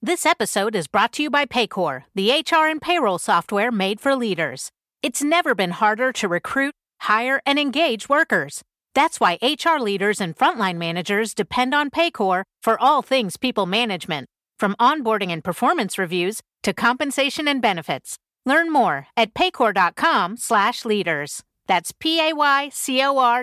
This episode is brought to you by Paycor, the HR and payroll software made for leaders. It's never been harder to recruit, hire, and engage workers. That's why HR leaders and frontline managers depend on Paycor for all things people management, from onboarding and performance reviews to compensation and benefits. Learn more at paycor.com/leaders. That's p a y c o r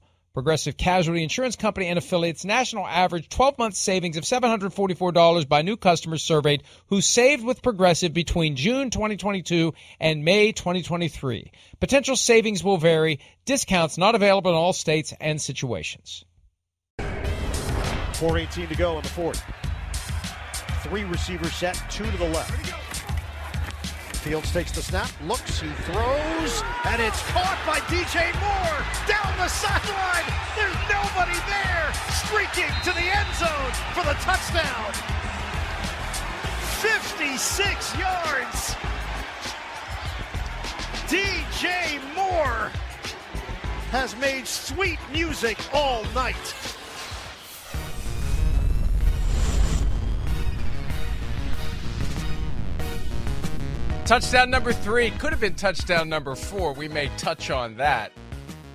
Progressive Casualty Insurance Company and affiliates national average 12 month savings of $744 by new customers surveyed who saved with Progressive between June 2022 and May 2023. Potential savings will vary. Discounts not available in all states and situations. 4.18 to go in the fourth. Three receivers set, two to the left. Fields takes the snap, looks, he throws, and it's caught by DJ Moore down the sideline. There's nobody there, streaking to the end zone for the touchdown. 56 yards. DJ Moore has made sweet music all night. Touchdown number three could have been touchdown number four. We may touch on that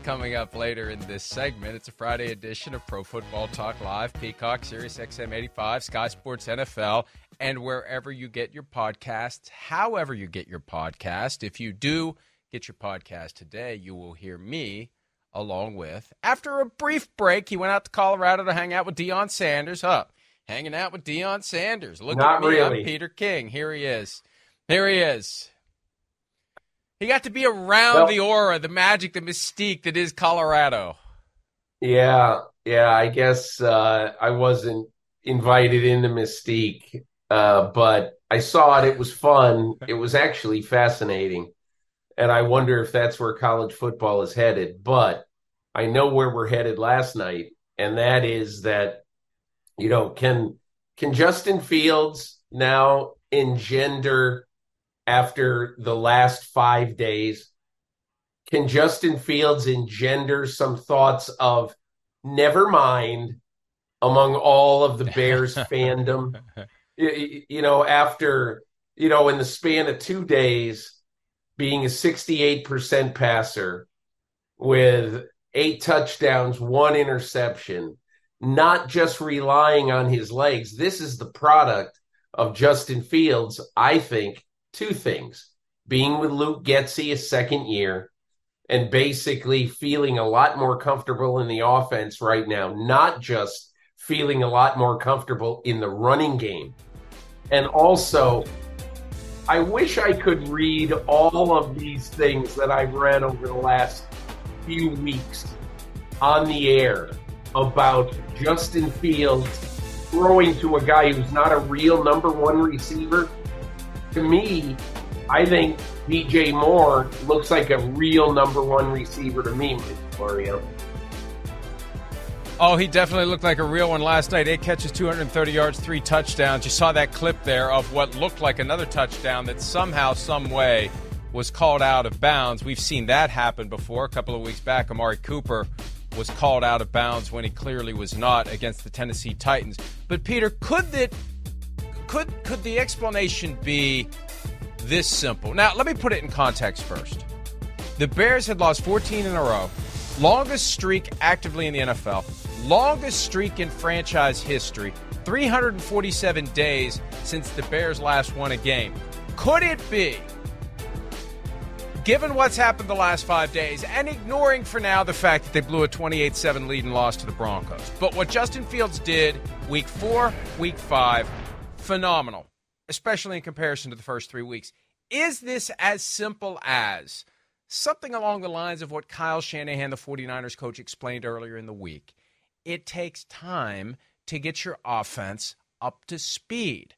coming up later in this segment. It's a Friday edition of Pro Football Talk Live, Peacock, Sirius XM 85, Sky Sports NFL, and wherever you get your podcasts, however you get your podcast. If you do get your podcast today, you will hear me along with, after a brief break, he went out to Colorado to hang out with Deion Sanders. Huh? Hanging out with Deion Sanders. Look Not at me, really. I'm Peter King. Here he is. Here he is. He got to be around Well- the aura, the magic, the mystique that is Colorado. Yeah, yeah, I guess uh, I wasn't invited into Mystique, uh, but I saw it. It was fun. It was actually fascinating. And I wonder if that's where college football is headed. But I know where we're headed last night, and that is that, you know, can can Justin Fields now engender after the last five days? Can Justin Fields engender some thoughts of never mind among all of the Bears fandom? You, you know, after, you know, in the span of two days, being a 68% passer with eight touchdowns, one interception, not just relying on his legs. This is the product of Justin Fields, I think, two things. Being with Luke Getsy a second year and basically feeling a lot more comfortable in the offense right now, not just feeling a lot more comfortable in the running game. And also, I wish I could read all of these things that I've read over the last few weeks on the air about Justin Fields throwing to a guy who's not a real number one receiver. To me, I think DJ Moore looks like a real number one receiver to me, Mario. Oh, he definitely looked like a real one last night. Eight catches, 230 yards, three touchdowns. You saw that clip there of what looked like another touchdown that somehow, some way was called out of bounds. We've seen that happen before. A couple of weeks back, Amari Cooper was called out of bounds when he clearly was not against the Tennessee Titans. But Peter, could that could could the explanation be this simple? Now, let me put it in context first. The Bears had lost 14 in a row, longest streak actively in the NFL, longest streak in franchise history, 347 days since the Bears last won a game. Could it be given what's happened the last five days, and ignoring for now the fact that they blew a 28 7 lead and lost to the Broncos. But what Justin Fields did week four, week five, phenomenal, especially in comparison to the first three weeks. Is this as simple as something along the lines of what Kyle Shanahan, the 49ers coach, explained earlier in the week? It takes time to get your offense up to speed.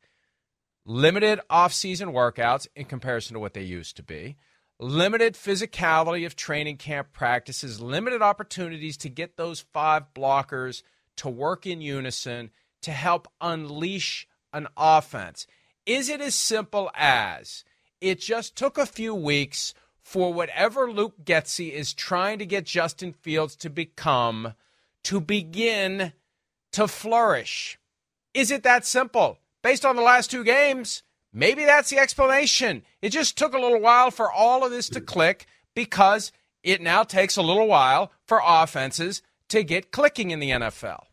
Limited offseason workouts in comparison to what they used to be limited physicality of training camp practices, limited opportunities to get those five blockers to work in unison to help unleash an offense. Is it as simple as it just took a few weeks for whatever Luke Getsy is trying to get Justin Fields to become to begin to flourish? Is it that simple? Based on the last two games, Maybe that's the explanation. It just took a little while for all of this to click because it now takes a little while for offenses to get clicking in the NFL.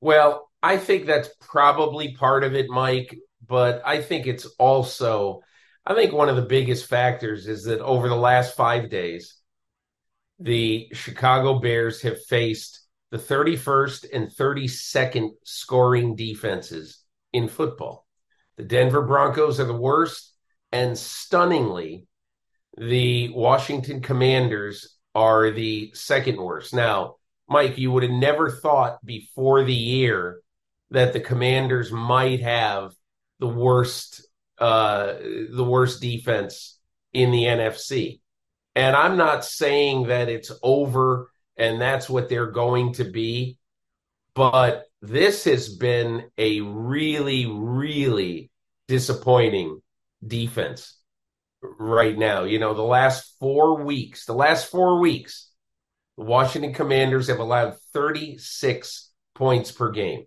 Well, I think that's probably part of it, Mike, but I think it's also, I think one of the biggest factors is that over the last five days, the Chicago Bears have faced the 31st and 32nd scoring defenses in football. The Denver Broncos are the worst, and stunningly, the Washington Commanders are the second worst. Now, Mike, you would have never thought before the year that the Commanders might have the worst uh, the worst defense in the NFC. And I'm not saying that it's over and that's what they're going to be, but this has been a really, really disappointing defense right now. You know, the last four weeks, the last four weeks, the Washington Commanders have allowed 36 points per game.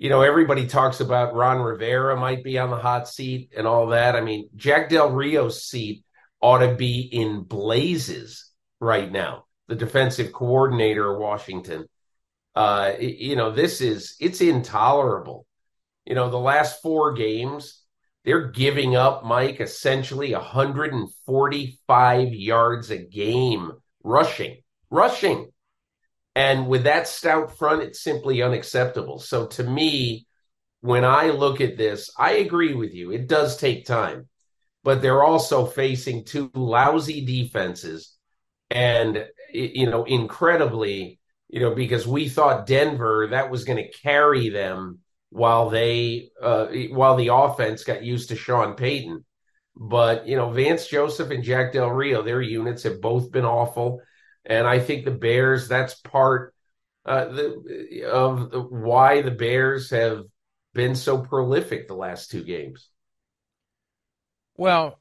You know, everybody talks about Ron Rivera might be on the hot seat and all that. I mean, Jack Del Rio's seat ought to be in blazes right now, the defensive coordinator of Washington uh, you know, this is it's intolerable. You know, the last four games, they're giving up, Mike, essentially 145 yards a game rushing, rushing. And with that stout front, it's simply unacceptable. So to me, when I look at this, I agree with you. It does take time, but they're also facing two lousy defenses and, you know, incredibly you know, because we thought Denver that was going to carry them while they uh, while the offense got used to Sean Payton. But you know, Vance Joseph and Jack Del Rio, their units have both been awful, and I think the Bears. That's part uh, the, of the, why the Bears have been so prolific the last two games. Well,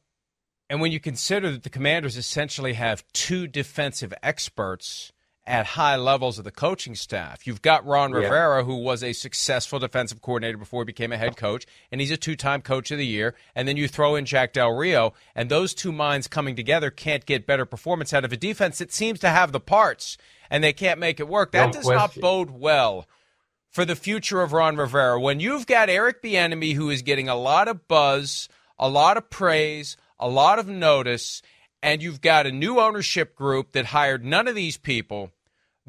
and when you consider that the Commanders essentially have two defensive experts at high levels of the coaching staff. You've got Ron Rivera, yeah. who was a successful defensive coordinator before he became a head coach, and he's a two time coach of the year. And then you throw in Jack Del Rio, and those two minds coming together can't get better performance out of a defense that seems to have the parts, and they can't make it work. That no does question. not bode well for the future of Ron Rivera. When you've got Eric Bieniemy, who is getting a lot of buzz, a lot of praise, a lot of notice, and you've got a new ownership group that hired none of these people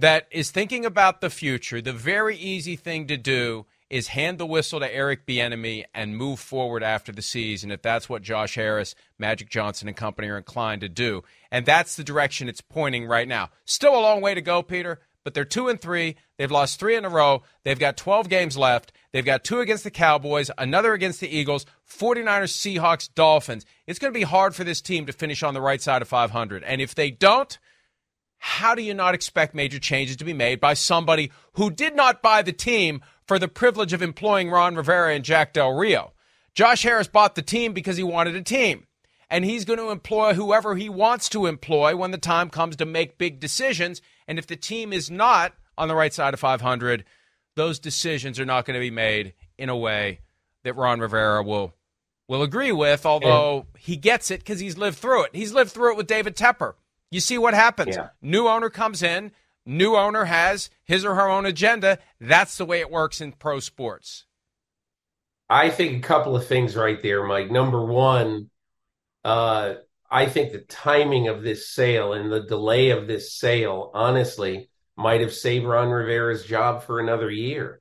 that is thinking about the future, the very easy thing to do is hand the whistle to Eric Bieniemy and move forward after the season if that's what Josh Harris, Magic Johnson and company are inclined to do. And that's the direction it's pointing right now. Still a long way to go, Peter, but they're 2 and 3. They've lost 3 in a row. They've got 12 games left. They've got 2 against the Cowboys, another against the Eagles, 49ers, Seahawks, Dolphins. It's going to be hard for this team to finish on the right side of 500. And if they don't, how do you not expect major changes to be made by somebody who did not buy the team for the privilege of employing Ron Rivera and Jack Del Rio? Josh Harris bought the team because he wanted a team. And he's going to employ whoever he wants to employ when the time comes to make big decisions. And if the team is not on the right side of 500, those decisions are not going to be made in a way that Ron Rivera will will agree with, although he gets it because he's lived through it. He's lived through it with David Tepper. You see what happens. Yeah. New owner comes in, new owner has his or her own agenda. That's the way it works in pro sports. I think a couple of things right there, Mike. Number one, uh, I think the timing of this sale and the delay of this sale, honestly, might have saved Ron Rivera's job for another year.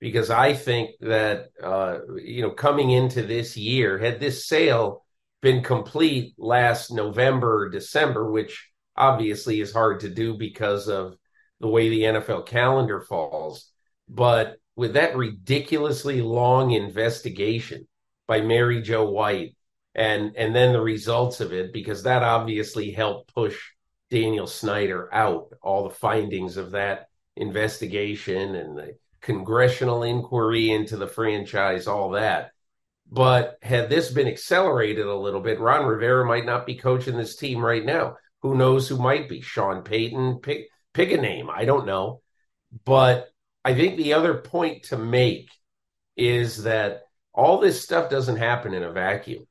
Because I think that, uh, you know, coming into this year, had this sale been complete last November or December, which obviously is hard to do because of the way the NFL calendar falls. But with that ridiculously long investigation by Mary Jo White and and then the results of it, because that obviously helped push Daniel Snyder out, all the findings of that investigation and the congressional inquiry into the franchise, all that. But had this been accelerated a little bit, Ron Rivera might not be coaching this team right now. Who knows who might be? Sean Payton, pick pick a name. I don't know. But I think the other point to make is that all this stuff doesn't happen in a vacuum.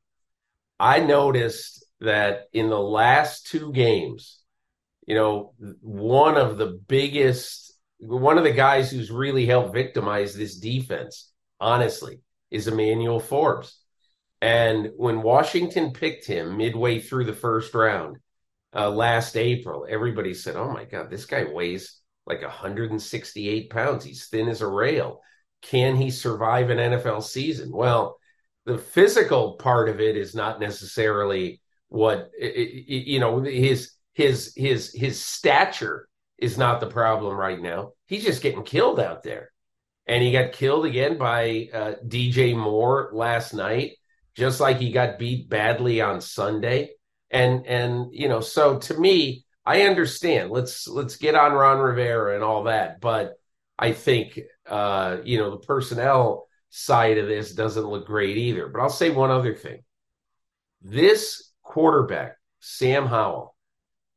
I noticed that in the last two games, you know, one of the biggest, one of the guys who's really helped victimize this defense, honestly, is Emmanuel Forbes. And when Washington picked him midway through the first round uh, last April, everybody said, "Oh my God, this guy weighs like 168 pounds. He's thin as a rail. Can he survive an NFL season?" Well, the physical part of it is not necessarily what you know. His his his his stature is not the problem right now. He's just getting killed out there and he got killed again by uh, DJ Moore last night, just like he got beat badly on Sunday. And and you know, so to me, I understand. Let's let's get on Ron Rivera and all that, but I think uh, you know the personnel side of this doesn't look great either. But I'll say one other thing: this quarterback, Sam Howell,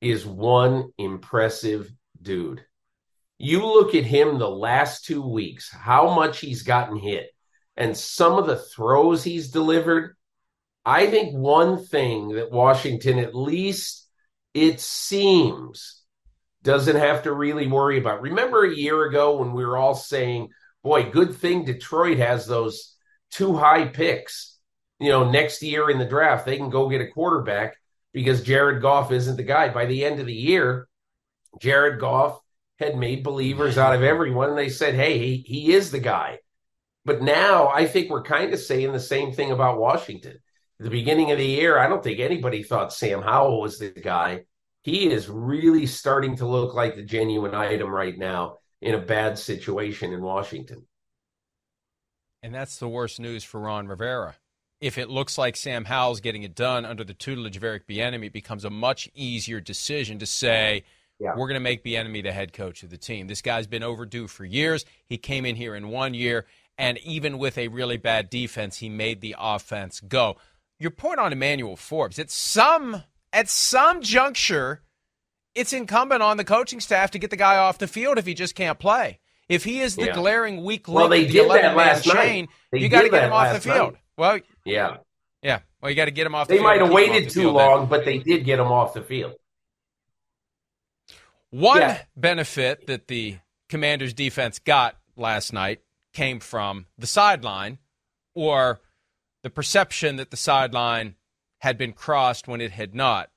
is one impressive dude you look at him the last two weeks, how much he's gotten hit, and some of the throws he's delivered. I think one thing that Washington, at least it seems, doesn't have to really worry about. Remember a year ago when we were all saying, boy, good thing Detroit has those two high picks. You know, next year in the draft, they can go get a quarterback because Jared Goff isn't the guy. By the end of the year, Jared Goff had made believers out of everyone. And they said, hey, he, he is the guy. But now I think we're kind of saying the same thing about Washington. The beginning of the year, I don't think anybody thought Sam Howell was the guy. He is really starting to look like the genuine item right now in a bad situation in Washington. And that's the worst news for Ron Rivera. If it looks like Sam Howell's getting it done under the tutelage of Eric Bieniemy, it becomes a much easier decision to say – yeah. We're going to make Bieniemy the head coach of the team. This guy's been overdue for years. He came in here in one year, and even with a really bad defense, he made the offense go. Your point on Emmanuel Forbes, at some at some juncture, it's incumbent on the coaching staff to get the guy off the field if he just can't play. If he is the yeah. glaring weak link, well, they the did that last chain, night. you got to get him off the field. Night. Well, yeah, yeah. Well, you got to get him off. The they field might have waited too long, then. but they did get him off the field. One yeah. benefit that the Commanders defense got last night came from the sideline or the perception that the sideline had been crossed when it had not.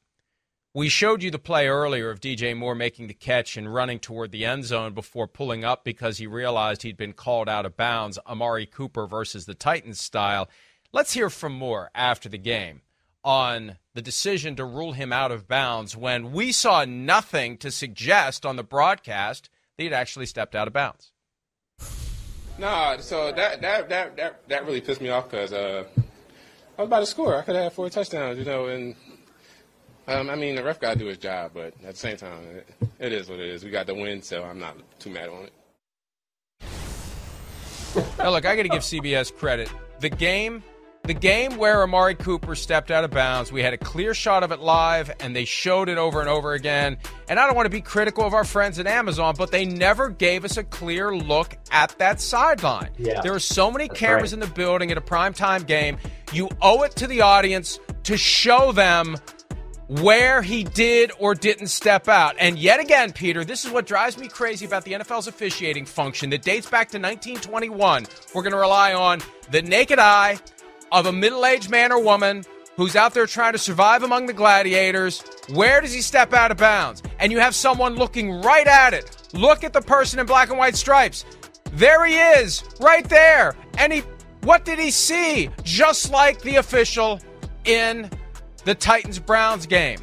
We showed you the play earlier of DJ Moore making the catch and running toward the end zone before pulling up because he realized he'd been called out of bounds, Amari Cooper versus the Titans style. Let's hear from Moore after the game on the decision to rule him out of bounds when we saw nothing to suggest on the broadcast that he'd actually stepped out of bounds. No, so that that that that, that really pissed me off because uh, I was about to score. I could have had four touchdowns, you know, and um, I mean the ref got to do his job, but at the same time, it, it is what it is. We got the win, so I'm not too mad on it. Now, look, I got to give CBS credit. The game the game where Amari Cooper stepped out of bounds, we had a clear shot of it live, and they showed it over and over again. And I don't want to be critical of our friends at Amazon, but they never gave us a clear look at that sideline. Yeah. There are so many That's cameras right. in the building at a primetime game. You owe it to the audience to show them where he did or didn't step out. And yet again, Peter, this is what drives me crazy about the NFL's officiating function that dates back to 1921. We're going to rely on the naked eye of a middle aged man or woman who's out there trying to survive among the gladiators. Where does he step out of bounds? And you have someone looking right at it. Look at the person in black and white stripes. There he is, right there. And he, what did he see? Just like the official in the Titans Browns game.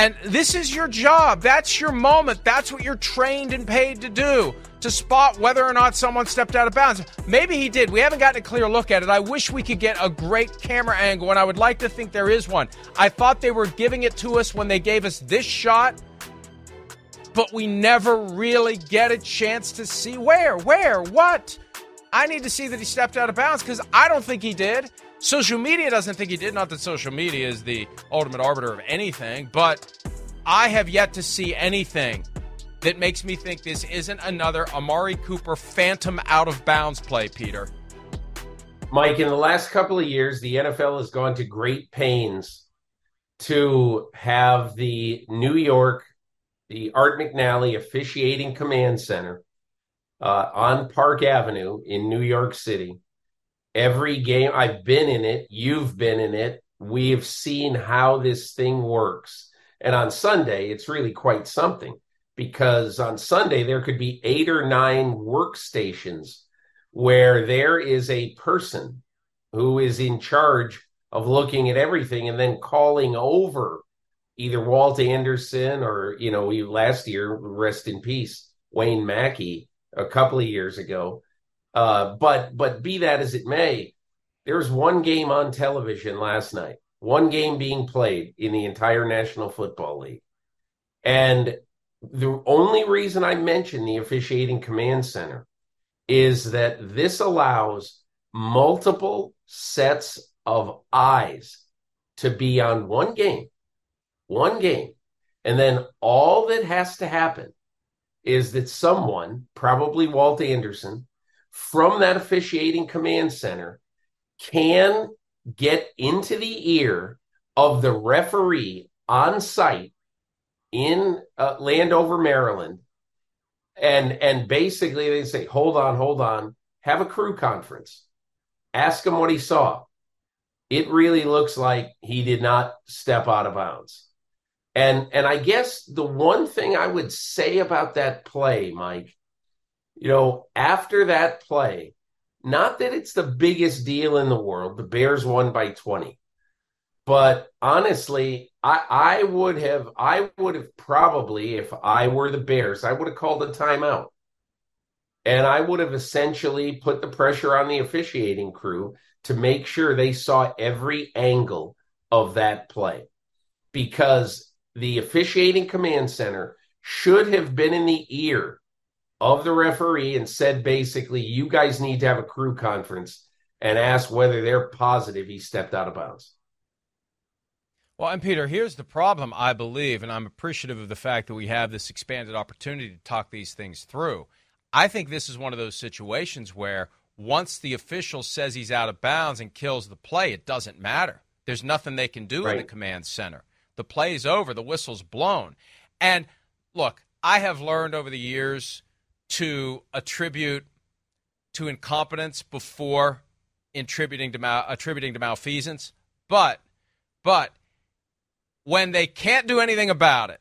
And this is your job. That's your moment. That's what you're trained and paid to do to spot whether or not someone stepped out of bounds. Maybe he did. We haven't gotten a clear look at it. I wish we could get a great camera angle, and I would like to think there is one. I thought they were giving it to us when they gave us this shot, but we never really get a chance to see where, where, what. I need to see that he stepped out of bounds because I don't think he did. Social media doesn't think he did. Not that social media is the ultimate arbiter of anything, but I have yet to see anything that makes me think this isn't another Amari Cooper phantom out of bounds play, Peter. Mike, in the last couple of years, the NFL has gone to great pains to have the New York, the Art McNally officiating command center uh, on Park Avenue in New York City every game I've been in it, you've been in it. We've seen how this thing works. And on Sunday, it's really quite something because on Sunday, there could be eight or nine workstations where there is a person who is in charge of looking at everything and then calling over either Walt Anderson or, you know, last year, rest in peace, Wayne Mackie a couple of years ago uh, but but be that as it may, there was one game on television last night, one game being played in the entire National Football League, and the only reason I mention the officiating command center is that this allows multiple sets of eyes to be on one game, one game. And then all that has to happen is that someone, probably Walt Anderson, from that officiating command center can get into the ear of the referee on site in uh, Landover, Maryland, and and basically they say, "Hold on, hold on, have a crew conference, ask him what he saw." It really looks like he did not step out of bounds. And and I guess the one thing I would say about that play, Mike, you know, after that play, not that it's the biggest deal in the world, the Bears won by 20. But honestly, I, I would have I would have probably, if I were the Bears, I would have called a timeout. And I would have essentially put the pressure on the officiating crew to make sure they saw every angle of that play. Because the officiating command center should have been in the ear of the referee and said basically, you guys need to have a crew conference and ask whether they're positive he stepped out of bounds. Well, and Peter, here's the problem, I believe, and I'm appreciative of the fact that we have this expanded opportunity to talk these things through. I think this is one of those situations where once the official says he's out of bounds and kills the play, it doesn't matter. There's nothing they can do right. in the command center. The play's over, the whistle's blown. And look, I have learned over the years to attribute to incompetence before attributing to mal- attributing to malfeasance, but but when they can't do anything about it,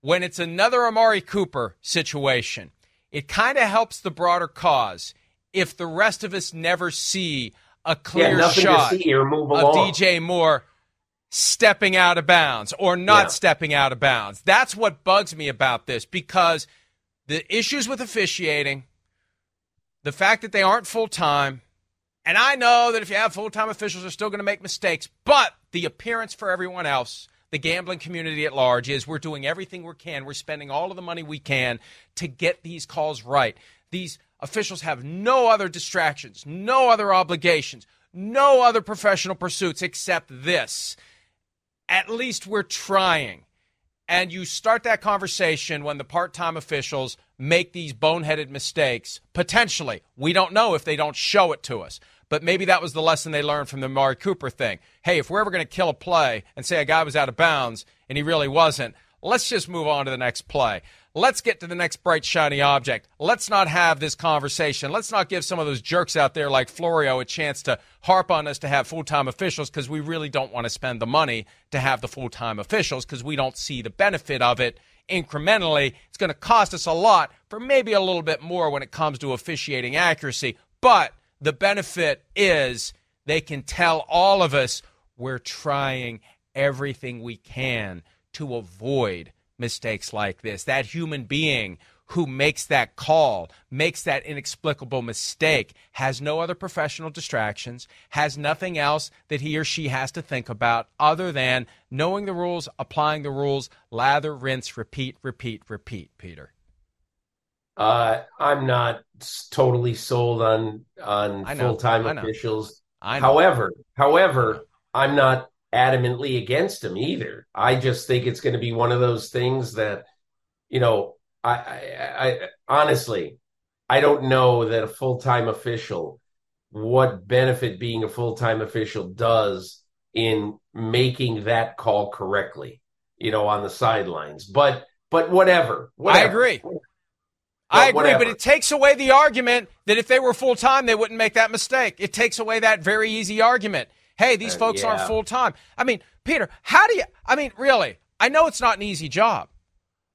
when it's another Amari Cooper situation, it kind of helps the broader cause if the rest of us never see a clear yeah, shot of DJ Moore stepping out of bounds or not yeah. stepping out of bounds. That's what bugs me about this because – the issues with officiating, the fact that they aren't full time, and I know that if you have full time officials, they're still going to make mistakes, but the appearance for everyone else, the gambling community at large, is we're doing everything we can. We're spending all of the money we can to get these calls right. These officials have no other distractions, no other obligations, no other professional pursuits except this. At least we're trying and you start that conversation when the part time officials make these boneheaded mistakes, potentially. We don't know if they don't show it to us. But maybe that was the lesson they learned from the Mari Cooper thing. Hey, if we're ever going to kill a play and say a guy was out of bounds and he really wasn't, let's just move on to the next play. Let's get to the next bright, shiny object. Let's not have this conversation. Let's not give some of those jerks out there like Florio a chance to harp on us to have full time officials because we really don't want to spend the money to have the full time officials because we don't see the benefit of it incrementally. It's going to cost us a lot for maybe a little bit more when it comes to officiating accuracy. But the benefit is they can tell all of us we're trying everything we can to avoid mistakes like this. That human being who makes that call, makes that inexplicable mistake, has no other professional distractions, has nothing else that he or she has to think about other than knowing the rules, applying the rules, lather, rinse, repeat, repeat, repeat, Peter. Uh, I'm not totally sold on on full time officials. However, however, I'm not adamantly against him either. I just think it's going to be one of those things that, you know, I, I, I honestly, I don't know that a full time official, what benefit being a full time official does in making that call correctly, you know, on the sidelines. But, but whatever. whatever. I agree. I agree, whatever. but it takes away the argument that if they were full time, they wouldn't make that mistake. It takes away that very easy argument. Hey, these uh, folks yeah. aren't full time. I mean, Peter, how do you, I mean, really, I know it's not an easy job,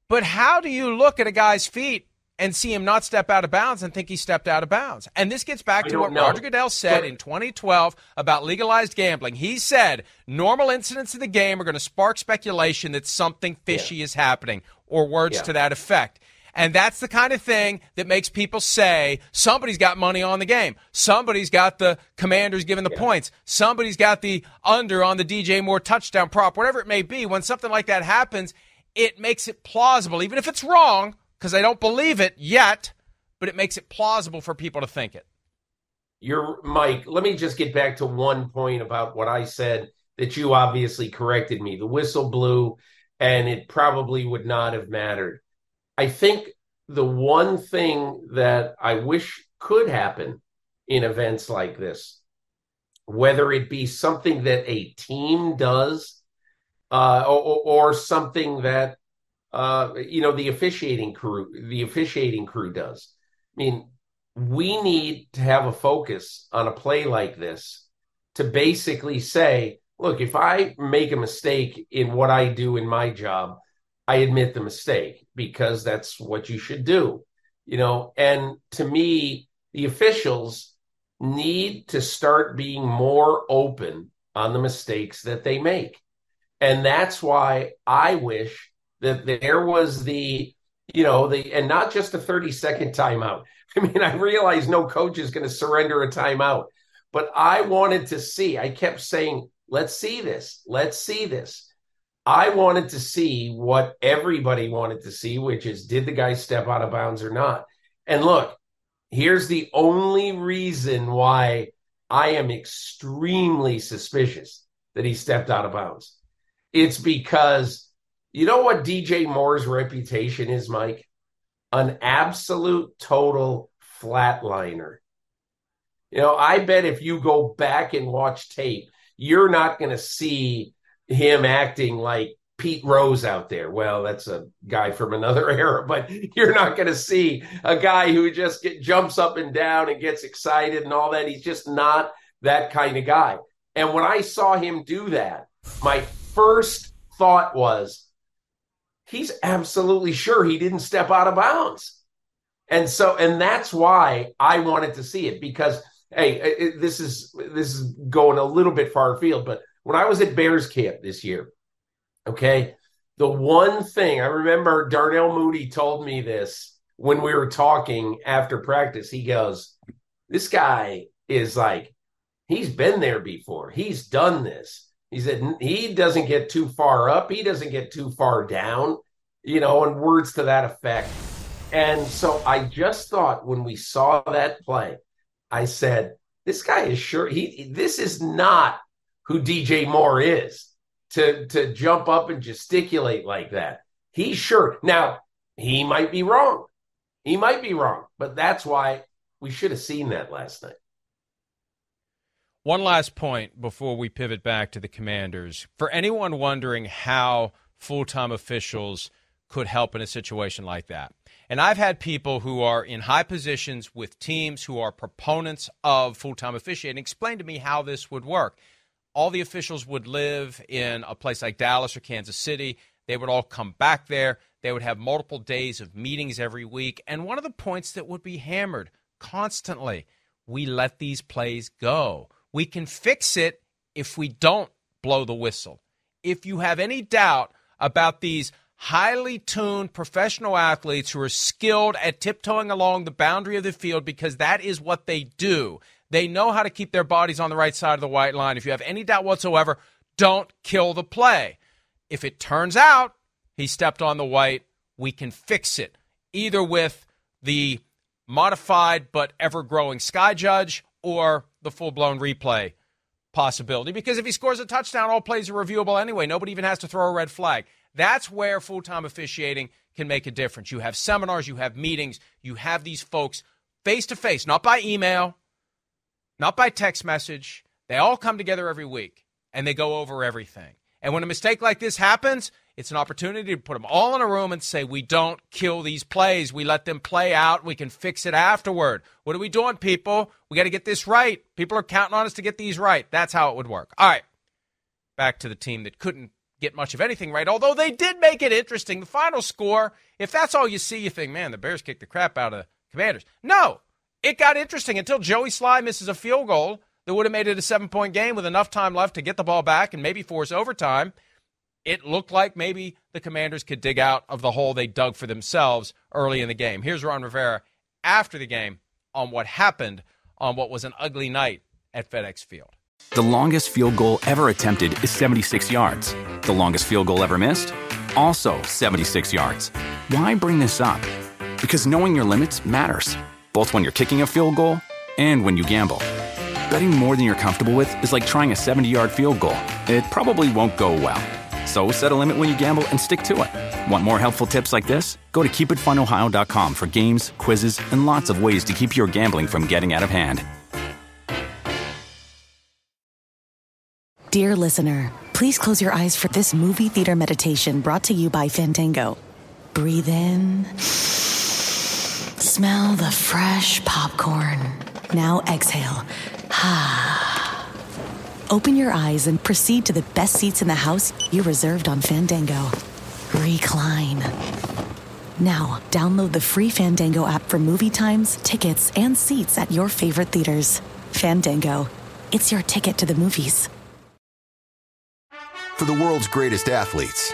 but how do you look at a guy's feet and see him not step out of bounds and think he stepped out of bounds? And this gets back to what know. Roger Goodell said in 2012 about legalized gambling. He said normal incidents in the game are going to spark speculation that something fishy yeah. is happening, or words yeah. to that effect. And that's the kind of thing that makes people say somebody's got money on the game. Somebody's got the commanders giving the yeah. points. Somebody's got the under on the DJ Moore touchdown prop, whatever it may be. When something like that happens, it makes it plausible, even if it's wrong, because I don't believe it yet, but it makes it plausible for people to think it. You're Mike. Let me just get back to one point about what I said that you obviously corrected me. The whistle blew, and it probably would not have mattered. I think the one thing that I wish could happen in events like this, whether it be something that a team does uh, or, or, something that uh, you know the officiating crew the officiating crew does. I mean, we need to have a focus on a play like this to basically say, look, if I make a mistake in what I do in my job, I admit the mistake because that's what you should do, you know. And to me, the officials need to start being more open on the mistakes that they make. And that's why I wish that there was the, you know, the, and not just a 30 second timeout. I mean, I realize no coach is going to surrender a timeout, but I wanted to see, I kept saying, let's see this, let's see this. I wanted to see what everybody wanted to see, which is did the guy step out of bounds or not? And look, here's the only reason why I am extremely suspicious that he stepped out of bounds. It's because you know what DJ Moore's reputation is, Mike? An absolute total flatliner. You know, I bet if you go back and watch tape, you're not going to see him acting like Pete Rose out there. Well, that's a guy from another era, but you're not going to see a guy who just get, jumps up and down and gets excited and all that. He's just not that kind of guy. And when I saw him do that, my first thought was, he's absolutely sure he didn't step out of bounds. And so, and that's why I wanted to see it because, hey, this is this is going a little bit far afield, but when I was at Bears camp this year, okay, the one thing I remember Darnell Mooney told me this when we were talking after practice. He goes, This guy is like, he's been there before, he's done this. He said, He doesn't get too far up, he doesn't get too far down, you know, and words to that effect. And so I just thought when we saw that play, I said, this guy is sure he this is not who DJ Moore is to to jump up and gesticulate like that. He's sure. Now, he might be wrong. He might be wrong, but that's why we should have seen that last night. One last point before we pivot back to the commanders. For anyone wondering how full time officials could help in a situation like that. And I've had people who are in high positions with teams who are proponents of full time officiating explain to me how this would work. All the officials would live in a place like Dallas or Kansas City. They would all come back there. They would have multiple days of meetings every week. And one of the points that would be hammered constantly we let these plays go. We can fix it if we don't blow the whistle. If you have any doubt about these highly tuned professional athletes who are skilled at tiptoeing along the boundary of the field because that is what they do. They know how to keep their bodies on the right side of the white line. If you have any doubt whatsoever, don't kill the play. If it turns out he stepped on the white, we can fix it either with the modified but ever growing Sky Judge or the full blown replay possibility. Because if he scores a touchdown, all plays are reviewable anyway. Nobody even has to throw a red flag. That's where full time officiating can make a difference. You have seminars, you have meetings, you have these folks face to face, not by email, not by text message. They all come together every week and they go over everything. And when a mistake like this happens, it's an opportunity to put them all in a room and say, we don't kill these plays. We let them play out. We can fix it afterward. What are we doing, people? We got to get this right. People are counting on us to get these right. That's how it would work. All right. Back to the team that couldn't get much of anything right, although they did make it interesting. The final score, if that's all you see, you think, man, the Bears kicked the crap out of the Commanders. No, it got interesting until Joey Slye misses a field goal that would have made it a seven point game with enough time left to get the ball back and maybe force overtime. It looked like maybe the Commanders could dig out of the hole they dug for themselves early in the game. Here's Ron Rivera after the game on what happened on what was an ugly night at FedEx Field. The longest field goal ever attempted is 76 yards. The longest field goal ever missed? Also 76 yards. Why bring this up? Because knowing your limits matters, both when you're kicking a field goal and when you gamble. Betting more than you're comfortable with is like trying a 70 yard field goal, it probably won't go well. So set a limit when you gamble and stick to it. Want more helpful tips like this? Go to keepitfunohio.com for games, quizzes, and lots of ways to keep your gambling from getting out of hand. Dear listener, please close your eyes for this movie theater meditation brought to you by Fandango. Breathe in. Smell the fresh popcorn. Now exhale. Ha! Open your eyes and proceed to the best seats in the house you reserved on Fandango. Recline. Now, download the free Fandango app for movie times, tickets, and seats at your favorite theaters. Fandango. It's your ticket to the movies. For the world's greatest athletes.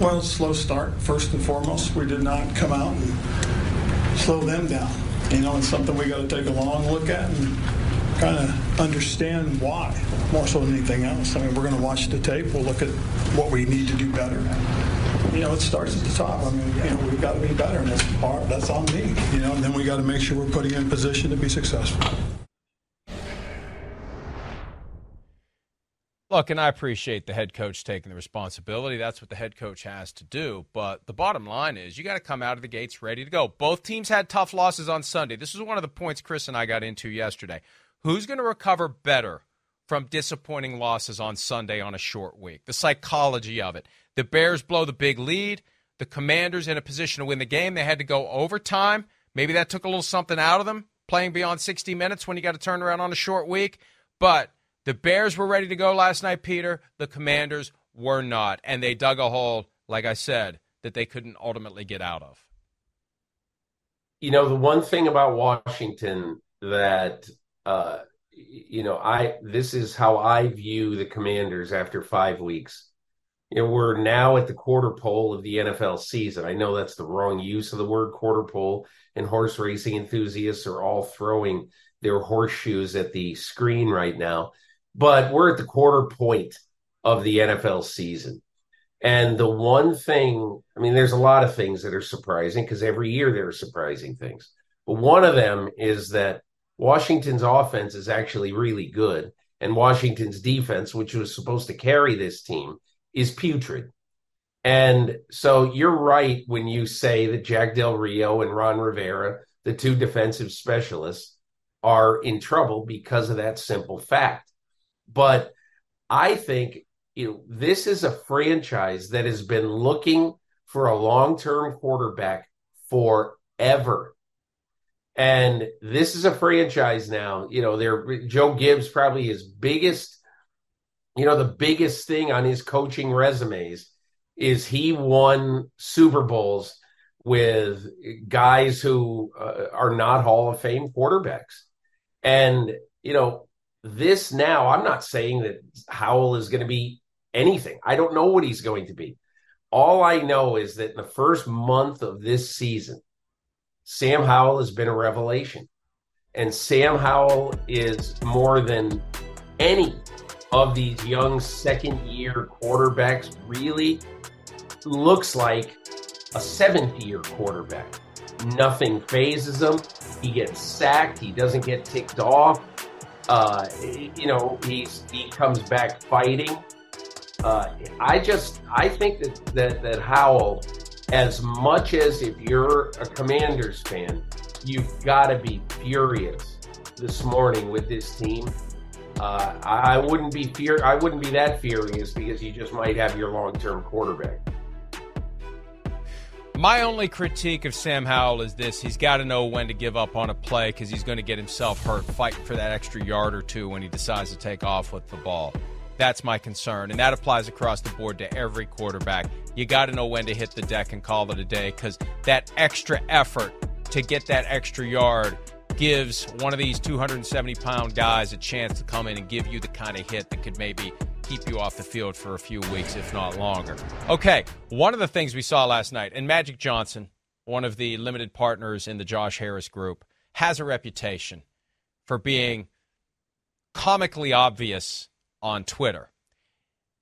Well, slow start, first and foremost. We did not come out and slow them down. You know, it's something we got to take a long look at and kind of understand why, more so than anything else. I mean, we're going to watch the tape. We'll look at what we need to do better. You know, it starts at the top. I mean, you know, we've got to be better, and that's part, that's on me. You know, and then we got to make sure we're putting in position to be successful. Look, and I appreciate the head coach taking the responsibility. That's what the head coach has to do. But the bottom line is you got to come out of the gates ready to go. Both teams had tough losses on Sunday. This is one of the points Chris and I got into yesterday. Who's going to recover better from disappointing losses on Sunday on a short week? The psychology of it. The Bears blow the big lead. The Commanders in a position to win the game. They had to go overtime. Maybe that took a little something out of them playing beyond 60 minutes when you got to turn around on a short week. But the Bears were ready to go last night, Peter. The Commanders were not. And they dug a hole, like I said, that they couldn't ultimately get out of. You know, the one thing about Washington that, uh, you know, I this is how I view the Commanders after five weeks. You know, we're now at the quarter pole of the NFL season. I know that's the wrong use of the word quarter pole, and horse racing enthusiasts are all throwing their horseshoes at the screen right now but we're at the quarter point of the NFL season. And the one thing, I mean, there's a lot of things that are surprising because every year there are surprising things. But one of them is that Washington's offense is actually really good. And Washington's defense, which was supposed to carry this team, is putrid. And so you're right when you say that Jack Del Rio and Ron Rivera, the two defensive specialists, are in trouble because of that simple fact. But I think you know this is a franchise that has been looking for a long-term quarterback forever. And this is a franchise now, you know, they're Joe Gibbs probably his biggest, you know, the biggest thing on his coaching resumes is he won Super Bowls with guys who uh, are not Hall of Fame quarterbacks. And, you know, this now, I'm not saying that Howell is going to be anything. I don't know what he's going to be. All I know is that in the first month of this season, Sam Howell has been a revelation. And Sam Howell is more than any of these young second year quarterbacks really looks like a seventh year quarterback. Nothing phases him. He gets sacked. He doesn't get ticked off. Uh, you know, he's he comes back fighting. Uh, I just I think that, that that Howell, as much as if you're a Commanders fan, you've got to be furious this morning with this team. Uh, I, wouldn't be fear I wouldn't be that furious because you just might have your long term quarterback. My only critique of Sam Howell is this he's got to know when to give up on a play because he's going to get himself hurt fighting for that extra yard or two when he decides to take off with the ball. That's my concern. And that applies across the board to every quarterback. You got to know when to hit the deck and call it a day because that extra effort to get that extra yard gives one of these 270 pound guys a chance to come in and give you the kind of hit that could maybe keep you off the field for a few weeks, if not longer. Okay, one of the things we saw last night, and Magic Johnson, one of the limited partners in the Josh Harris group, has a reputation for being comically obvious on Twitter.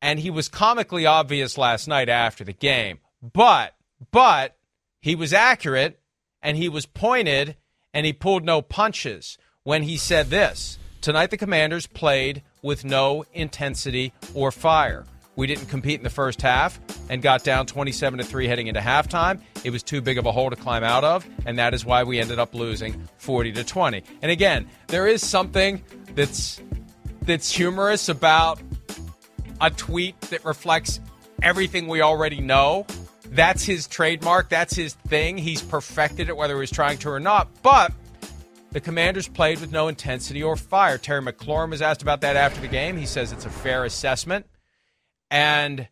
And he was comically obvious last night after the game. But, but, he was accurate and he was pointed and he pulled no punches when he said this Tonight, the Commanders played with no intensity or fire. We didn't compete in the first half and got down 27 to 3 heading into halftime. It was too big of a hole to climb out of, and that is why we ended up losing 40 to 20. And again, there is something that's that's humorous about a tweet that reflects everything we already know. That's his trademark, that's his thing. He's perfected it whether he's trying to or not. But the Commanders played with no intensity or fire. Terry McLaurin was asked about that after the game. He says it's a fair assessment. And,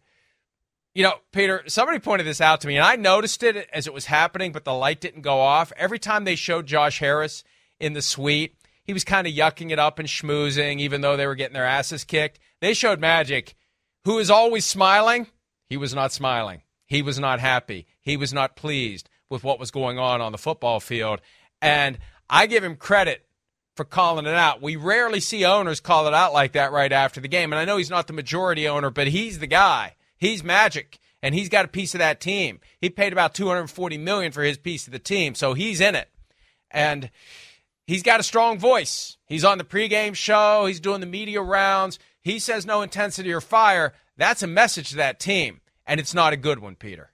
you know, Peter, somebody pointed this out to me, and I noticed it as it was happening, but the light didn't go off. Every time they showed Josh Harris in the suite, he was kind of yucking it up and schmoozing, even though they were getting their asses kicked. They showed Magic, who is always smiling. He was not smiling. He was not happy. He was not pleased with what was going on on the football field. And I give him credit for calling it out. We rarely see owners call it out like that right after the game. And I know he's not the majority owner, but he's the guy. He's magic and he's got a piece of that team. He paid about 240 million for his piece of the team, so he's in it. And he's got a strong voice. He's on the pregame show, he's doing the media rounds. He says no intensity or fire. That's a message to that team, and it's not a good one, Peter.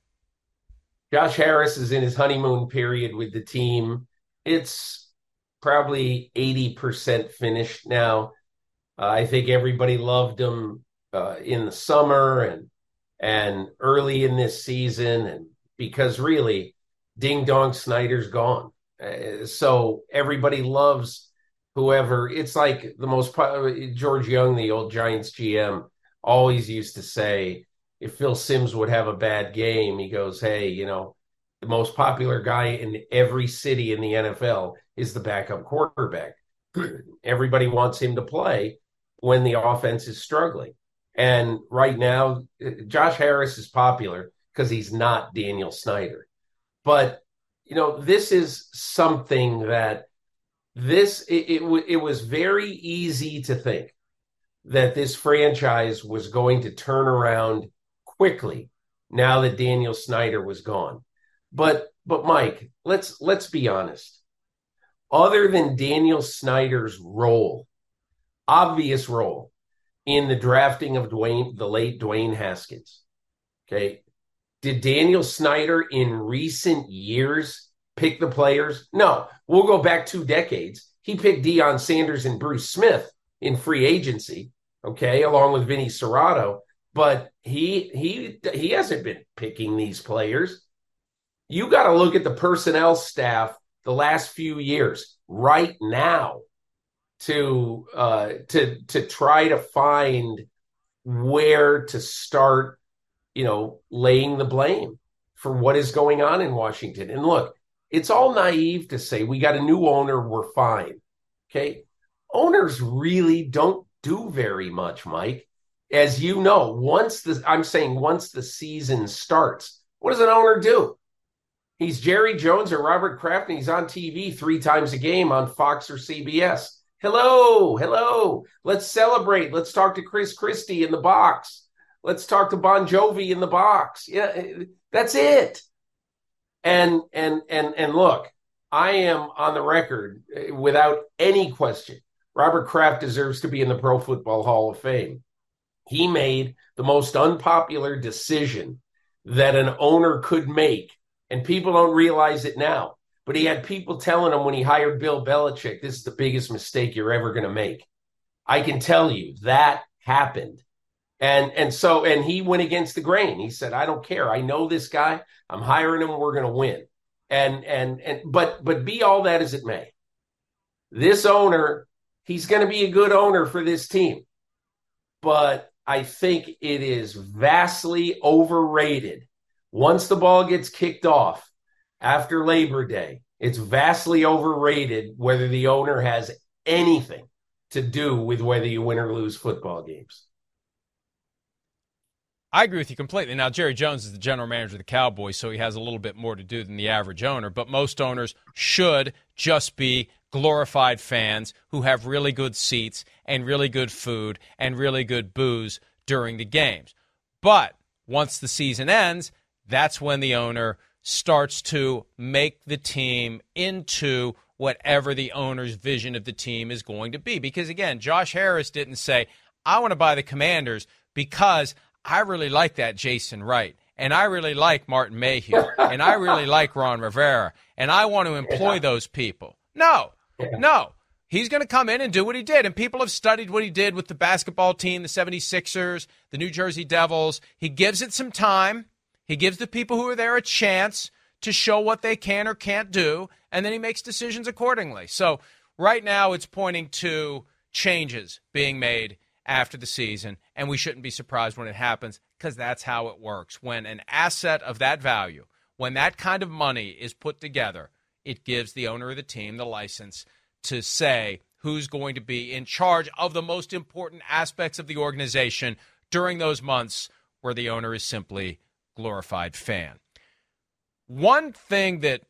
Josh Harris is in his honeymoon period with the team. It's probably 80% finished now. Uh, I think everybody loved him uh, in the summer and and early in this season, and because really, Ding Dong Snyder's gone, uh, so everybody loves whoever. It's like the most George Young, the old Giants GM, always used to say, if Phil Simms would have a bad game, he goes, "Hey, you know." The most popular guy in every city in the NFL is the backup quarterback. Everybody wants him to play when the offense is struggling. And right now, uh, Josh Harris is popular because he's not Daniel Snyder. But, you know, this is something that this, it, it, it was very easy to think that this franchise was going to turn around quickly now that Daniel Snyder was gone. But but Mike, let's let's be honest. Other than Daniel Snyder's role, obvious role in the drafting of Dwayne, the late Dwayne Haskins. Okay. Did Daniel Snyder in recent years pick the players? No. We'll go back two decades. He picked Deion Sanders and Bruce Smith in free agency, okay, along with Vinny Cerrato. But he he he hasn't been picking these players. You got to look at the personnel staff the last few years right now to uh, to to try to find where to start, you know, laying the blame for what is going on in Washington. And look, it's all naive to say we got a new owner, we're fine. Okay, owners really don't do very much, Mike. As you know, once the I'm saying once the season starts, what does an owner do? He's Jerry Jones or Robert Kraft, and he's on TV three times a game on Fox or CBS. Hello, hello. Let's celebrate. Let's talk to Chris Christie in the box. Let's talk to Bon Jovi in the box. Yeah, that's it. And and and and look, I am on the record uh, without any question. Robert Kraft deserves to be in the Pro Football Hall of Fame. He made the most unpopular decision that an owner could make and people don't realize it now. But he had people telling him when he hired Bill Belichick, this is the biggest mistake you're ever going to make. I can tell you that happened. And and so and he went against the grain. He said, "I don't care. I know this guy. I'm hiring him. We're going to win." And and and but but be all that as it may, this owner, he's going to be a good owner for this team. But I think it is vastly overrated once the ball gets kicked off after Labor Day, it's vastly overrated whether the owner has anything to do with whether you win or lose football games. I agree with you completely. Now, Jerry Jones is the general manager of the Cowboys, so he has a little bit more to do than the average owner, but most owners should just be glorified fans who have really good seats and really good food and really good booze during the games. But once the season ends, that's when the owner starts to make the team into whatever the owner's vision of the team is going to be. Because again, Josh Harris didn't say, I want to buy the commanders because I really like that Jason Wright. And I really like Martin Mayhew. and I really like Ron Rivera. And I want to employ those people. No, no. He's going to come in and do what he did. And people have studied what he did with the basketball team, the 76ers, the New Jersey Devils. He gives it some time. He gives the people who are there a chance to show what they can or can't do, and then he makes decisions accordingly. So right now it's pointing to changes being made after the season, and we shouldn't be surprised when it happens because that's how it works. When an asset of that value, when that kind of money is put together, it gives the owner of the team the license to say who's going to be in charge of the most important aspects of the organization during those months where the owner is simply glorified fan. One thing that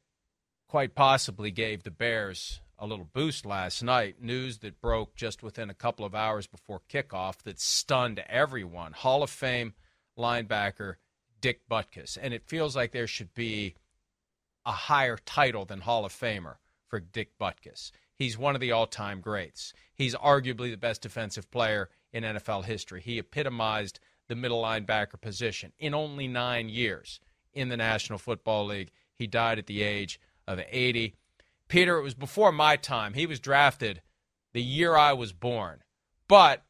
quite possibly gave the Bears a little boost last night, news that broke just within a couple of hours before kickoff that stunned everyone. Hall of Fame linebacker Dick Butkus. And it feels like there should be a higher title than Hall of Famer for Dick Butkus. He's one of the all time greats. He's arguably the best defensive player in NFL history. He epitomized the middle linebacker position in only nine years in the National Football League. He died at the age of 80. Peter, it was before my time. He was drafted the year I was born. But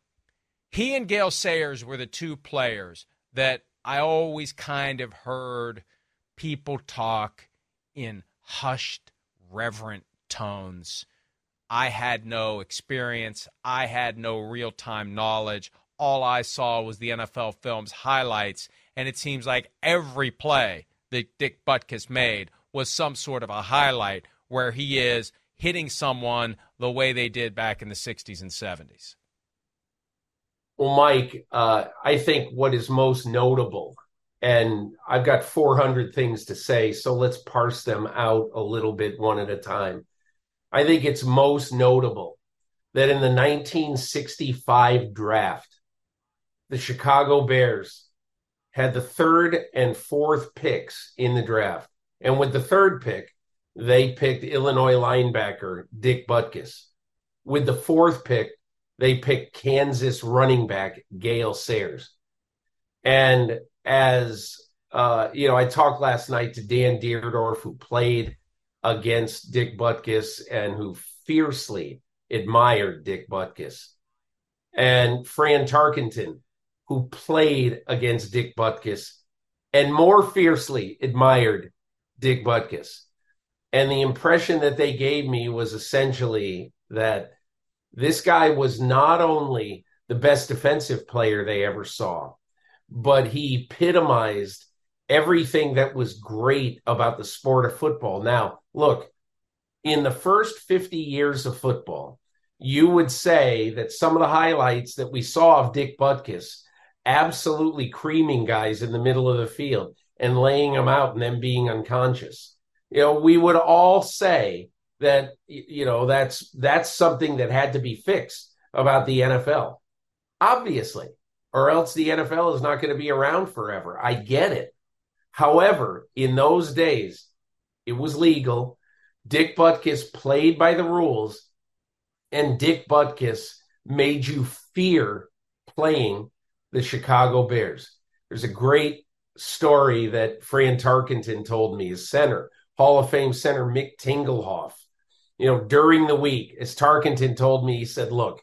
he and Gale Sayers were the two players that I always kind of heard people talk in hushed, reverent tones. I had no experience, I had no real time knowledge all I saw was the NFL Films highlights, and it seems like every play that Dick Butkus made was some sort of a highlight where he is hitting someone the way they did back in the 60s and 70s. Well, Mike, uh, I think what is most notable, and I've got 400 things to say, so let's parse them out a little bit one at a time. I think it's most notable that in the 1965 draft, the Chicago Bears had the third and fourth picks in the draft. And with the third pick, they picked Illinois linebacker Dick Butkus. With the fourth pick, they picked Kansas running back Gale Sayers. And as uh, you know, I talked last night to Dan Dierdorf, who played against Dick Butkus and who fiercely admired Dick Butkus, and Fran Tarkenton, who played against Dick Butkus and more fiercely admired Dick Butkus. And the impression that they gave me was essentially that this guy was not only the best defensive player they ever saw, but he epitomized everything that was great about the sport of football. Now, look, in the first 50 years of football, you would say that some of the highlights that we saw of Dick Butkus absolutely creaming guys in the middle of the field and laying them out and then being unconscious. You know, we would all say that you know that's that's something that had to be fixed about the NFL. Obviously, or else the NFL is not going to be around forever. I get it. However, in those days, it was legal. Dick Butkus played by the rules, and Dick Butkus made you fear playing the Chicago Bears. There's a great story that Fran Tarkenton told me, his center, Hall of Fame center Mick Tingelhoff. You know, during the week, as Tarkenton told me, he said, Look,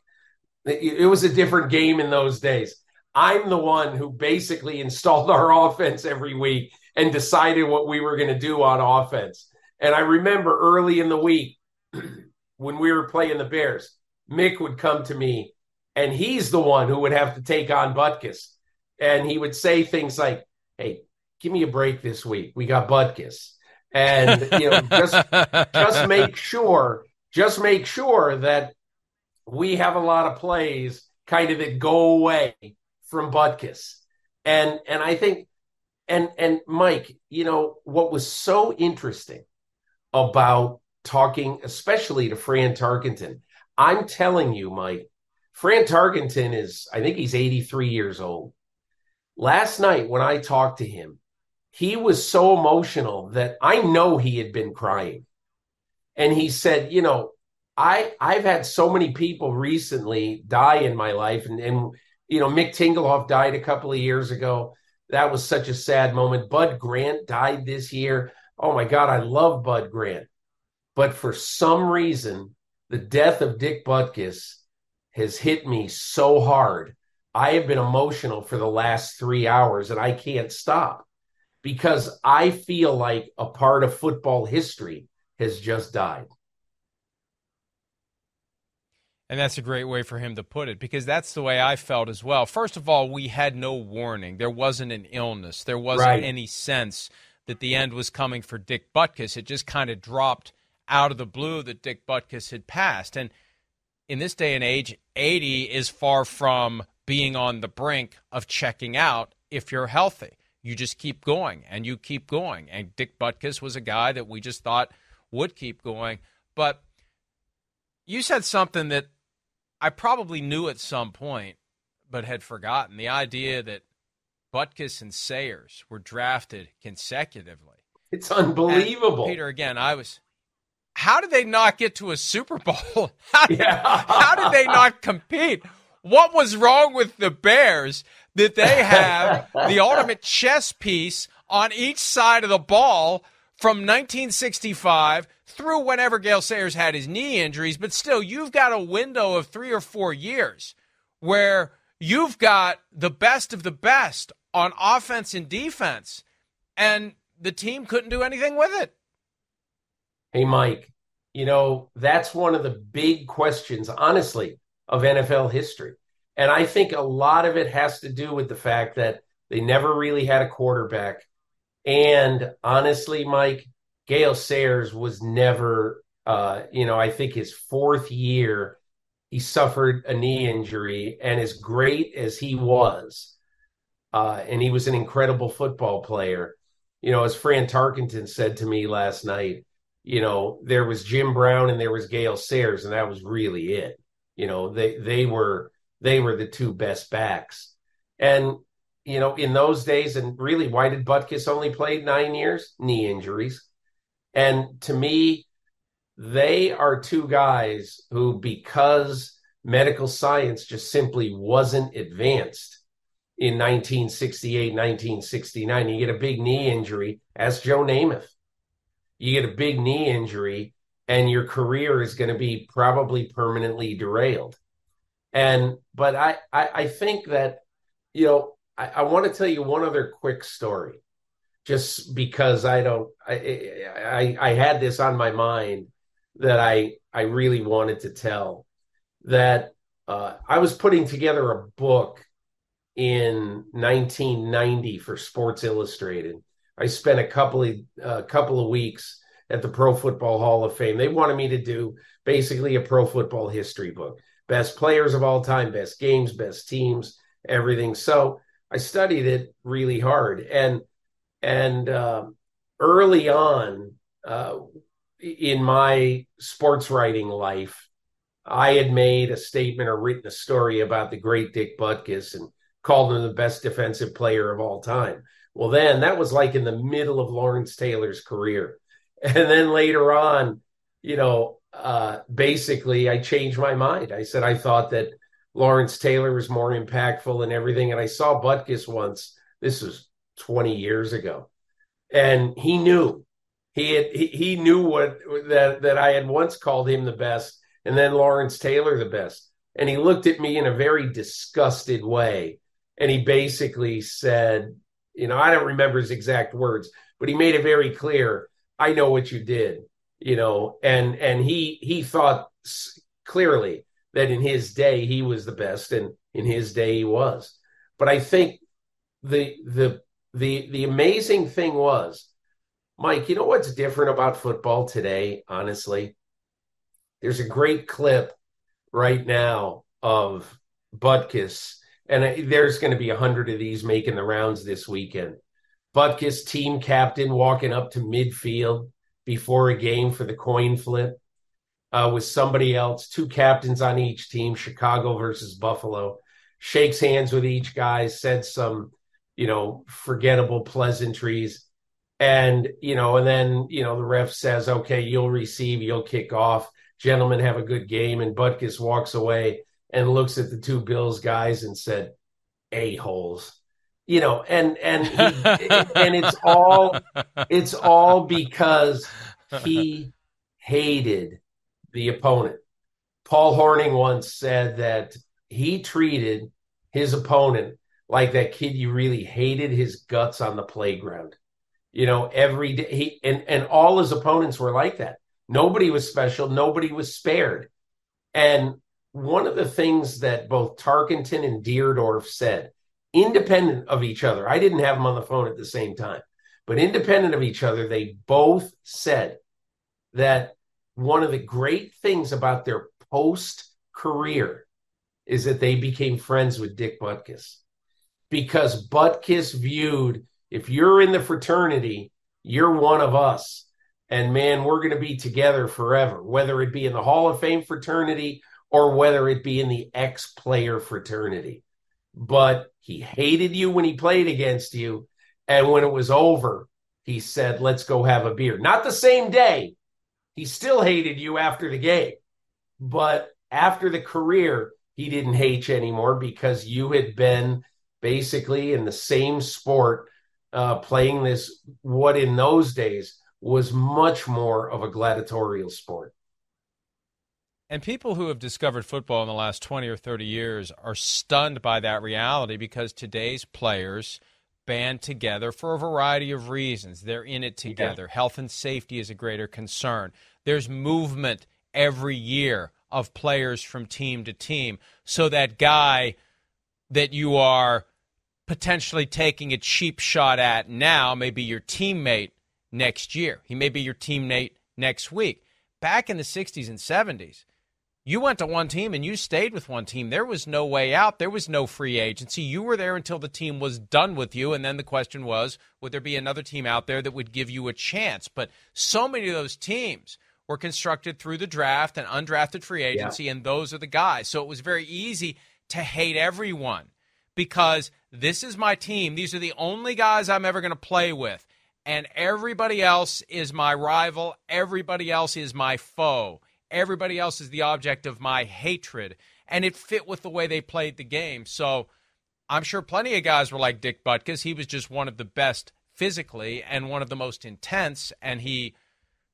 it was a different game in those days. I'm the one who basically installed our offense every week and decided what we were going to do on offense. And I remember early in the week when we were playing the Bears, Mick would come to me and he's the one who would have to take on Butkus. And he would say things like, Hey, give me a break this week. We got Butkus. And you know, just just make sure, just make sure that we have a lot of plays kind of that go away from Butkus. And and I think and and Mike, you know, what was so interesting about talking, especially to Fran Tarkenton, I'm telling you, Mike, Fran Tarkenton is, I think he's 83 years old. Last night when I talked to him, he was so emotional that I know he had been crying. And he said, you know, I I've had so many people recently die in my life and and you know, Mick Tingelhoff died a couple of years ago. That was such a sad moment. Bud Grant died this year. Oh my God, I love Bud Grant. But for some reason, the death of Dick Butkus has hit me so hard. I have been emotional for the last three hours and I can't stop because I feel like a part of football history has just died. And that's a great way for him to put it because that's the way I felt as well. First of all, we had no warning. There wasn't an illness. There wasn't right. any sense that the end was coming for Dick Butkus. It just kind of dropped out of the blue that Dick Butkus had passed. And in this day and age, 80 is far from being on the brink of checking out if you're healthy. You just keep going and you keep going. And Dick Butkus was a guy that we just thought would keep going. But you said something that I probably knew at some point, but had forgotten the idea that Butkus and Sayers were drafted consecutively. It's unbelievable. And Peter, again, I was. How did they not get to a Super Bowl? How did, yeah. how did they not compete? What was wrong with the Bears that they have the ultimate chess piece on each side of the ball from 1965 through whenever Gale Sayers had his knee injuries, but still, you've got a window of three or four years where you've got the best of the best on offense and defense, and the team couldn't do anything with it. Hey, Mike, you know, that's one of the big questions, honestly, of NFL history. And I think a lot of it has to do with the fact that they never really had a quarterback. And honestly, Mike, Gale Sayers was never, uh, you know, I think his fourth year, he suffered a knee injury. And as great as he was, uh, and he was an incredible football player, you know, as Fran Tarkenton said to me last night, you know, there was Jim Brown and there was Gale Sayers, and that was really it. You know, they they were they were the two best backs. And you know, in those days, and really, why did Butkus only play nine years? Knee injuries. And to me, they are two guys who, because medical science just simply wasn't advanced in 1968, 1969, you get a big knee injury, as Joe Namath. You get a big knee injury, and your career is going to be probably permanently derailed. And but I I, I think that you know I, I want to tell you one other quick story, just because I don't I, I I had this on my mind that I I really wanted to tell that uh, I was putting together a book in 1990 for Sports Illustrated. I spent a couple of uh, couple of weeks at the Pro Football Hall of Fame. They wanted me to do basically a pro football history book best players of all time, best games, best teams, everything. So I studied it really hard, and and uh, early on uh, in my sports writing life, I had made a statement or written a story about the great Dick Butkus and called him the best defensive player of all time. Well, then that was like in the middle of Lawrence Taylor's career, and then later on, you know, uh, basically I changed my mind. I said I thought that Lawrence Taylor was more impactful and everything. And I saw Butkus once. This was 20 years ago, and he knew he had he, he knew what that that I had once called him the best, and then Lawrence Taylor the best. And he looked at me in a very disgusted way, and he basically said, you know, I don't remember his exact words, but he made it very clear. I know what you did you know, and and he he thought clearly that in his day he was the best, and in his day he was. But I think the the the the amazing thing was, Mike. You know what's different about football today? Honestly, there's a great clip right now of Butkus, and there's going to be a hundred of these making the rounds this weekend. Butkus, team captain, walking up to midfield before a game for the coin flip uh, with somebody else, two captains on each team, Chicago versus Buffalo. Shakes hands with each guy, said some, you know, forgettable pleasantries. And, you know, and then, you know, the ref says, okay, you'll receive, you'll kick off. Gentlemen, have a good game. And Butkus walks away and looks at the two Bills guys and said, a-holes you know, and and he, and it's all it's all because he hated the opponent. Paul Hornung once said that he treated his opponent like that kid you really hated his guts on the playground. You know, every day he and and all his opponents were like that. Nobody was special, nobody was spared. And one of the things that both Tarkenton and Dierdorf said independent of each other. I didn't have them on the phone at the same time, but independent of each other, they both said that one of the great things about their post career is that they became friends with Dick Butkus because Butkus viewed if you're in the fraternity, you're one of us. And man, we're going to be together forever, whether it be in the Hall of Fame fraternity or whether it be in the ex player fraternity but he hated you when he played against you. And when it was over, he said, Let's go have a beer. Not the same day. He still hated you after the game. But after the career, he didn't hate you anymore because you had been basically in the same sport, uh, playing this, what in those days was much more of a gladiatorial sport. And people who have discovered football in the last 20 or 30 years are stunned by that reality because today's players band together for a variety of reasons. They're in it together. Yeah. Health and safety is a greater concern. There's movement every year of players from team to team. So that guy that you are potentially taking a cheap shot at now may be your teammate next year. He may be your teammate next week. Back in the 60s and 70s, you went to one team and you stayed with one team. There was no way out. There was no free agency. You were there until the team was done with you. And then the question was would there be another team out there that would give you a chance? But so many of those teams were constructed through the draft and undrafted free agency, yeah. and those are the guys. So it was very easy to hate everyone because this is my team. These are the only guys I'm ever going to play with. And everybody else is my rival. Everybody else is my foe. Everybody else is the object of my hatred. And it fit with the way they played the game. So I'm sure plenty of guys were like Dick Butkus. He was just one of the best physically and one of the most intense. And he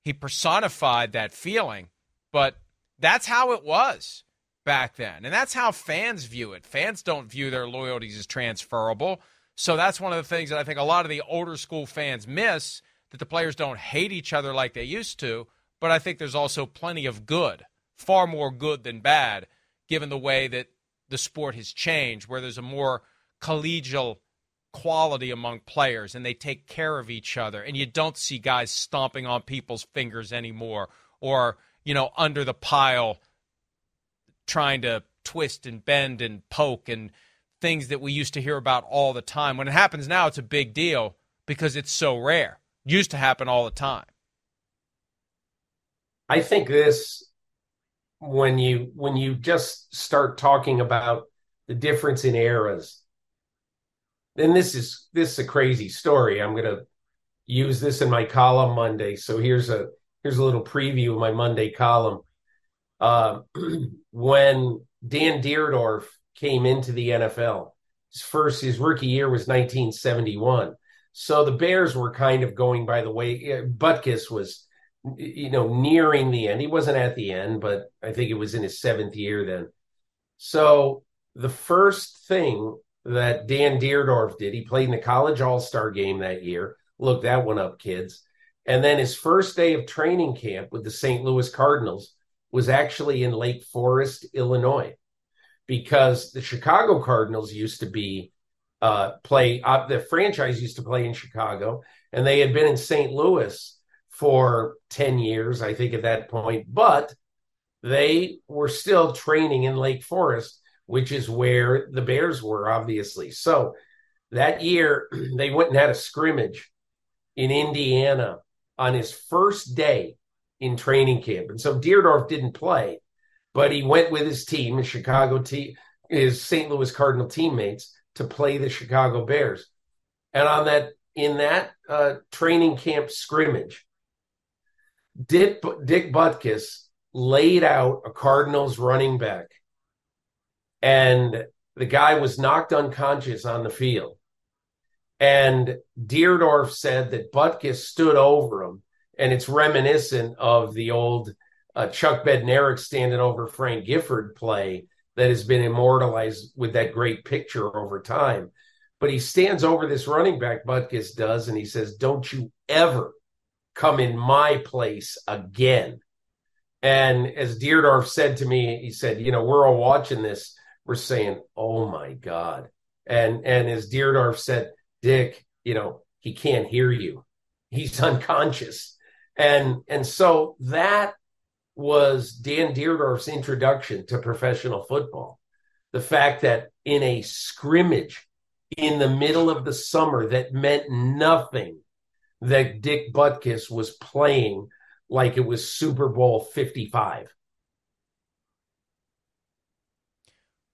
he personified that feeling. But that's how it was back then. And that's how fans view it. Fans don't view their loyalties as transferable. So that's one of the things that I think a lot of the older school fans miss that the players don't hate each other like they used to. But I think there's also plenty of good, far more good than bad, given the way that the sport has changed, where there's a more collegial quality among players and they take care of each other. And you don't see guys stomping on people's fingers anymore or, you know, under the pile trying to twist and bend and poke and things that we used to hear about all the time. When it happens now, it's a big deal because it's so rare. It used to happen all the time. I think this when you when you just start talking about the difference in eras then this is this is a crazy story i'm going to use this in my column monday so here's a here's a little preview of my monday column uh, when Dan Dierdorf came into the NFL, his first his rookie year was 1971. So the Bears were kind of going by the way. Butkus was, you know, nearing the end. He wasn't at the end, but I think it was in his seventh year then. So the first thing that Dan Dierdorf did, he played in the college All Star game that year. Look that one up, kids. And then his first day of training camp with the St. Louis Cardinals was actually in Lake Forest, Illinois, because the Chicago Cardinals used to be uh, play uh, the franchise used to play in Chicago, and they had been in St. Louis for ten years, I think, at that point. But they were still training in Lake Forest, which is where the Bears were, obviously. So that year, they went and had a scrimmage in Indiana on his first day in training camp. And so Dierdorf didn't play, but he went with his team, his Chicago team, his St. Louis Cardinal teammates to play the Chicago Bears. And on that, in that uh, training camp scrimmage, Dick, Dick Butkus laid out a Cardinals running back, and the guy was knocked unconscious on the field. And Dierdorf said that Butkus stood over him and it's reminiscent of the old uh, Chuck Bednarik standing over Frank Gifford play that has been immortalized with that great picture over time. But he stands over this running back, Butkus does, and he says, Don't you ever come in my place again. And as Dierdorf said to me, he said, You know, we're all watching this. We're saying, Oh my God. And and as Dierdorf said, Dick, you know, he can't hear you. He's unconscious and and so that was Dan Dierdorf's introduction to professional football. The fact that in a scrimmage in the middle of the summer that meant nothing, that Dick Butkus was playing like it was Super Bowl 55.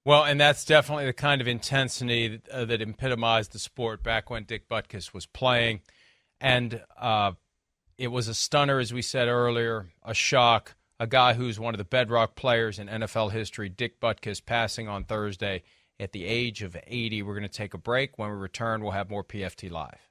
Well, and that's definitely the kind of intensity that, uh, that epitomized the sport back when Dick Butkus was playing. And uh, it was a stunner, as we said earlier, a shock. A guy who's one of the bedrock players in NFL history, Dick Butkus, passing on Thursday at the age of 80. We're going to take a break. When we return, we'll have more PFT Live.